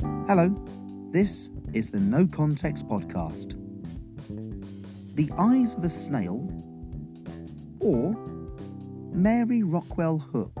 Hello, this is the No Context Podcast. The Eyes of a Snail or Mary Rockwell Hook.